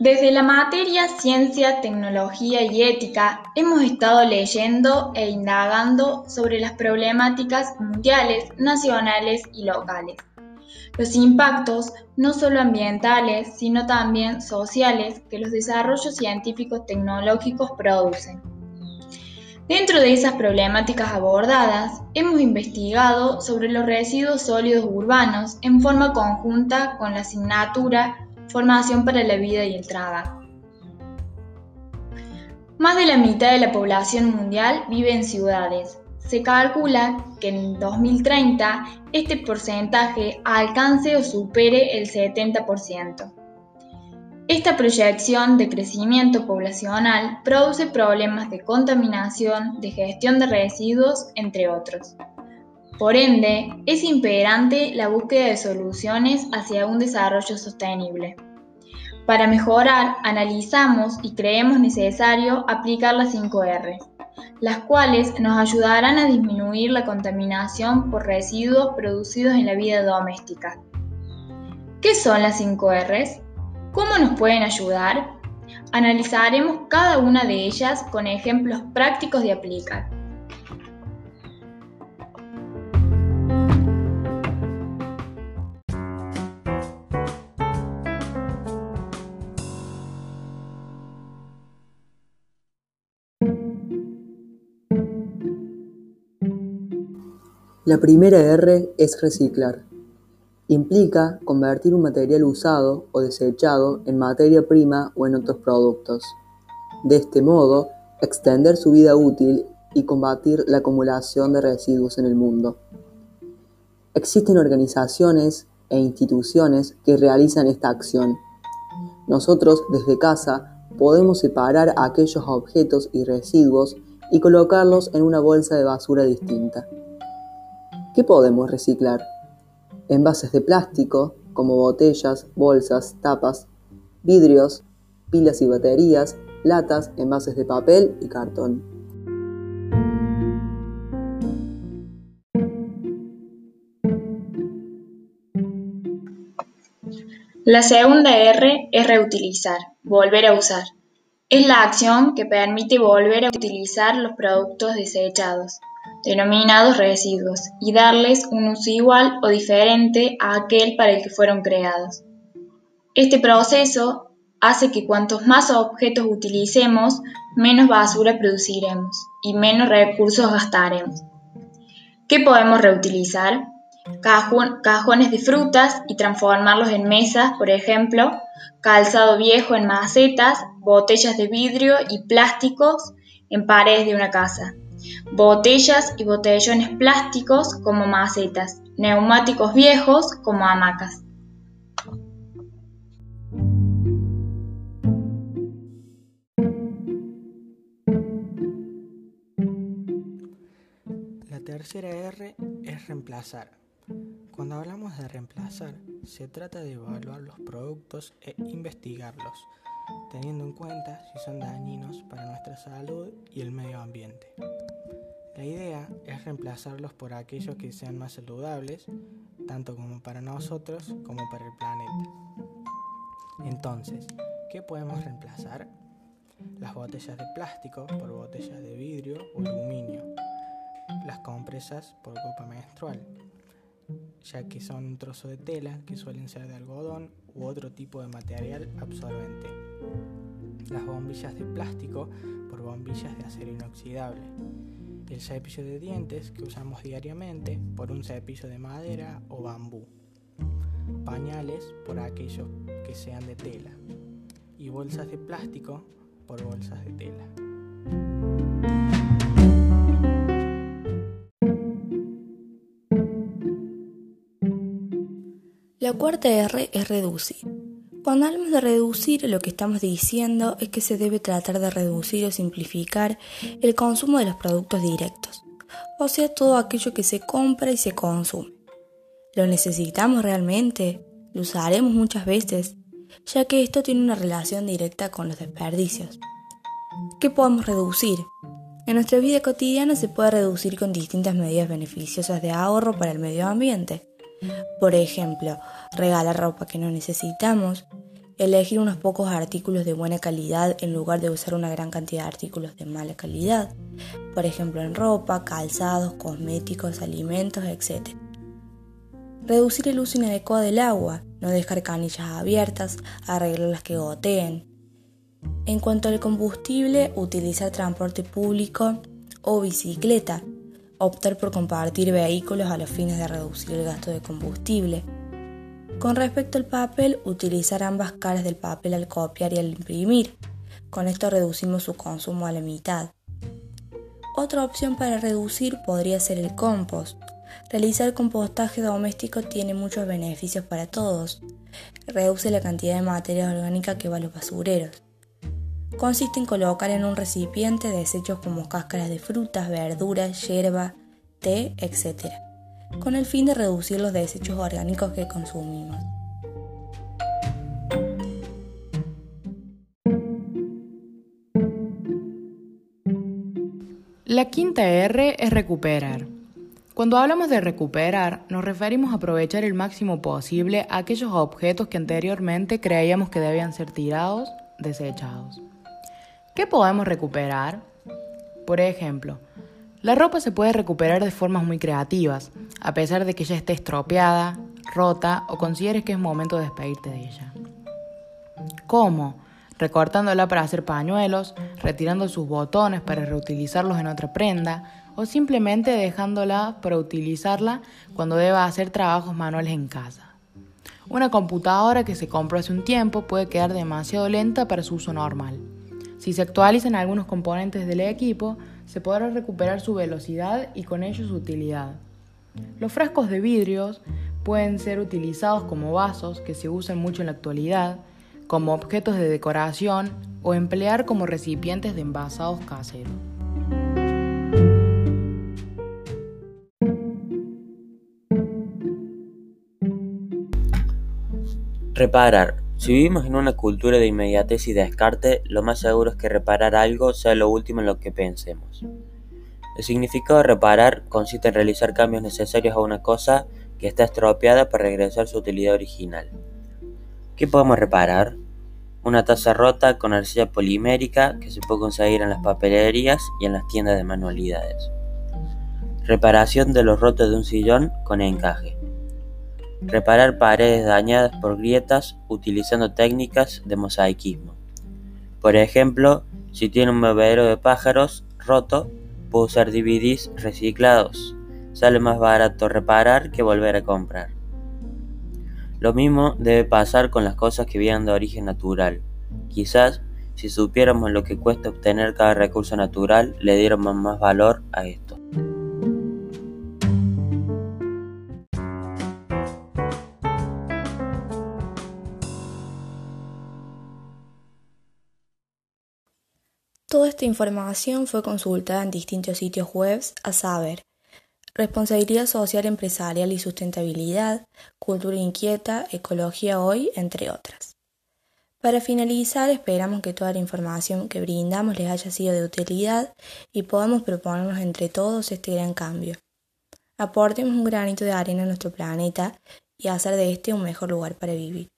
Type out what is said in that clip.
Desde la materia Ciencia, Tecnología y Ética hemos estado leyendo e indagando sobre las problemáticas mundiales, nacionales y locales. Los impactos no solo ambientales, sino también sociales que los desarrollos científicos tecnológicos producen. Dentro de esas problemáticas abordadas, hemos investigado sobre los residuos sólidos urbanos en forma conjunta con la asignatura Formación para la vida y el trabajo. Más de la mitad de la población mundial vive en ciudades. Se calcula que en 2030 este porcentaje alcance o supere el 70%. Esta proyección de crecimiento poblacional produce problemas de contaminación, de gestión de residuos, entre otros. Por ende, es imperante la búsqueda de soluciones hacia un desarrollo sostenible. Para mejorar, analizamos y creemos necesario aplicar las 5 R, las cuales nos ayudarán a disminuir la contaminación por residuos producidos en la vida doméstica. ¿Qué son las 5 Rs? ¿Cómo nos pueden ayudar? Analizaremos cada una de ellas con ejemplos prácticos de aplicar. La primera R es reciclar. Implica convertir un material usado o desechado en materia prima o en otros productos. De este modo, extender su vida útil y combatir la acumulación de residuos en el mundo. Existen organizaciones e instituciones que realizan esta acción. Nosotros desde casa podemos separar aquellos objetos y residuos y colocarlos en una bolsa de basura distinta. ¿Qué podemos reciclar? Envases de plástico, como botellas, bolsas, tapas, vidrios, pilas y baterías, latas, envases de papel y cartón. La segunda R es reutilizar, volver a usar. Es la acción que permite volver a utilizar los productos desechados denominados residuos, y darles un uso igual o diferente a aquel para el que fueron creados. Este proceso hace que cuantos más objetos utilicemos, menos basura produciremos y menos recursos gastaremos. ¿Qué podemos reutilizar? cajones de frutas y transformarlos en mesas, por ejemplo, calzado viejo en macetas, botellas de vidrio y plásticos en paredes de una casa botellas y botellones plásticos como macetas, neumáticos viejos como hamacas. La tercera R es reemplazar. Cuando hablamos de reemplazar, se trata de evaluar los productos e investigarlos, teniendo en cuenta si son dañinos para nuestra salud y el medio ambiente. La idea es reemplazarlos por aquellos que sean más saludables, tanto como para nosotros como para el planeta. Entonces, ¿qué podemos reemplazar? Las botellas de plástico por botellas de vidrio o aluminio, las compresas por copa menstrual, ya que son un trozo de tela que suelen ser de algodón u otro tipo de material absorbente. Las bombillas de plástico por bombillas de acero inoxidable el cepillo de dientes que usamos diariamente por un cepillo de madera o bambú, pañales por aquellos que sean de tela y bolsas de plástico por bolsas de tela. La cuarta R es reducir. Cuando hablamos de reducir, lo que estamos diciendo es que se debe tratar de reducir o simplificar el consumo de los productos directos, o sea, todo aquello que se compra y se consume. ¿Lo necesitamos realmente? ¿Lo usaremos muchas veces? Ya que esto tiene una relación directa con los desperdicios. ¿Qué podemos reducir? En nuestra vida cotidiana se puede reducir con distintas medidas beneficiosas de ahorro para el medio ambiente. Por ejemplo, regalar ropa que no necesitamos, elegir unos pocos artículos de buena calidad en lugar de usar una gran cantidad de artículos de mala calidad, por ejemplo en ropa, calzados, cosméticos, alimentos, etc. Reducir el uso inadecuado del agua, no dejar canillas abiertas, arreglar las que goteen. En cuanto al combustible, utilizar transporte público o bicicleta, optar por compartir vehículos a los fines de reducir el gasto de combustible con respecto al papel, utilizar ambas caras del papel al copiar y al imprimir. Con esto reducimos su consumo a la mitad. Otra opción para reducir podría ser el compost. Realizar compostaje doméstico tiene muchos beneficios para todos. Reduce la cantidad de materia orgánica que va a los basureros. Consiste en colocar en un recipiente desechos como cáscaras de frutas, verduras, hierba, té, etc con el fin de reducir los desechos orgánicos que consumimos. La quinta R es recuperar. Cuando hablamos de recuperar, nos referimos a aprovechar el máximo posible aquellos objetos que anteriormente creíamos que debían ser tirados, desechados. ¿Qué podemos recuperar? Por ejemplo, la ropa se puede recuperar de formas muy creativas, a pesar de que ya esté estropeada, rota o consideres que es momento de despedirte de ella. ¿Cómo? Recortándola para hacer pañuelos, retirando sus botones para reutilizarlos en otra prenda o simplemente dejándola para utilizarla cuando deba hacer trabajos manuales en casa. Una computadora que se compró hace un tiempo puede quedar demasiado lenta para su uso normal. Si se actualizan algunos componentes del equipo, se podrá recuperar su velocidad y con ello su utilidad. Los frascos de vidrios pueden ser utilizados como vasos que se usan mucho en la actualidad, como objetos de decoración o emplear como recipientes de envasados caseros. Reparar si vivimos en una cultura de inmediatez y descarte, lo más seguro es que reparar algo sea lo último en lo que pensemos. El significado de reparar consiste en realizar cambios necesarios a una cosa que está estropeada para regresar a su utilidad original. ¿Qué podemos reparar? Una taza rota con arcilla polimérica que se puede conseguir en las papelerías y en las tiendas de manualidades. Reparación de los rotos de un sillón con encaje. Reparar paredes dañadas por grietas utilizando técnicas de mosaicismo. Por ejemplo, si tiene un bebedero de pájaros roto, puede usar DVDs reciclados. Sale más barato reparar que volver a comprar. Lo mismo debe pasar con las cosas que vienen de origen natural. Quizás, si supiéramos lo que cuesta obtener cada recurso natural, le diéramos más valor a esto. Toda esta información fue consultada en distintos sitios web, a saber, Responsabilidad Social Empresarial y Sustentabilidad, Cultura Inquieta, Ecología Hoy, entre otras. Para finalizar, esperamos que toda la información que brindamos les haya sido de utilidad y podamos proponernos entre todos este gran cambio. Aportemos un granito de arena a nuestro planeta y hacer de este un mejor lugar para vivir.